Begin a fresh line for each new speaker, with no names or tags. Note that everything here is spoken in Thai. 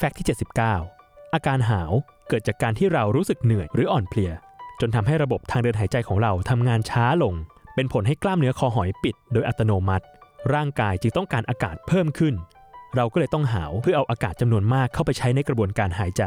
แฟกต์ที่ 79 อาการหาวเกิดจากการที่เรารู้สึกเหนื่อยหรืออ่อนเพลีย จนทำให้ระบบทางเดินหายใจของเราทำงานช้าลง เป็นผลให้กล้ามเนื้อคอหอยปิด โดยอัตโนมัติ ร่างกายจึงต้องการอากาศเพิ่มขึ้น เราก็เลยต้องหาวเพื่อเอาอากาศจำนวนมากเข้าไปใช้ในกระบวนการหายใจ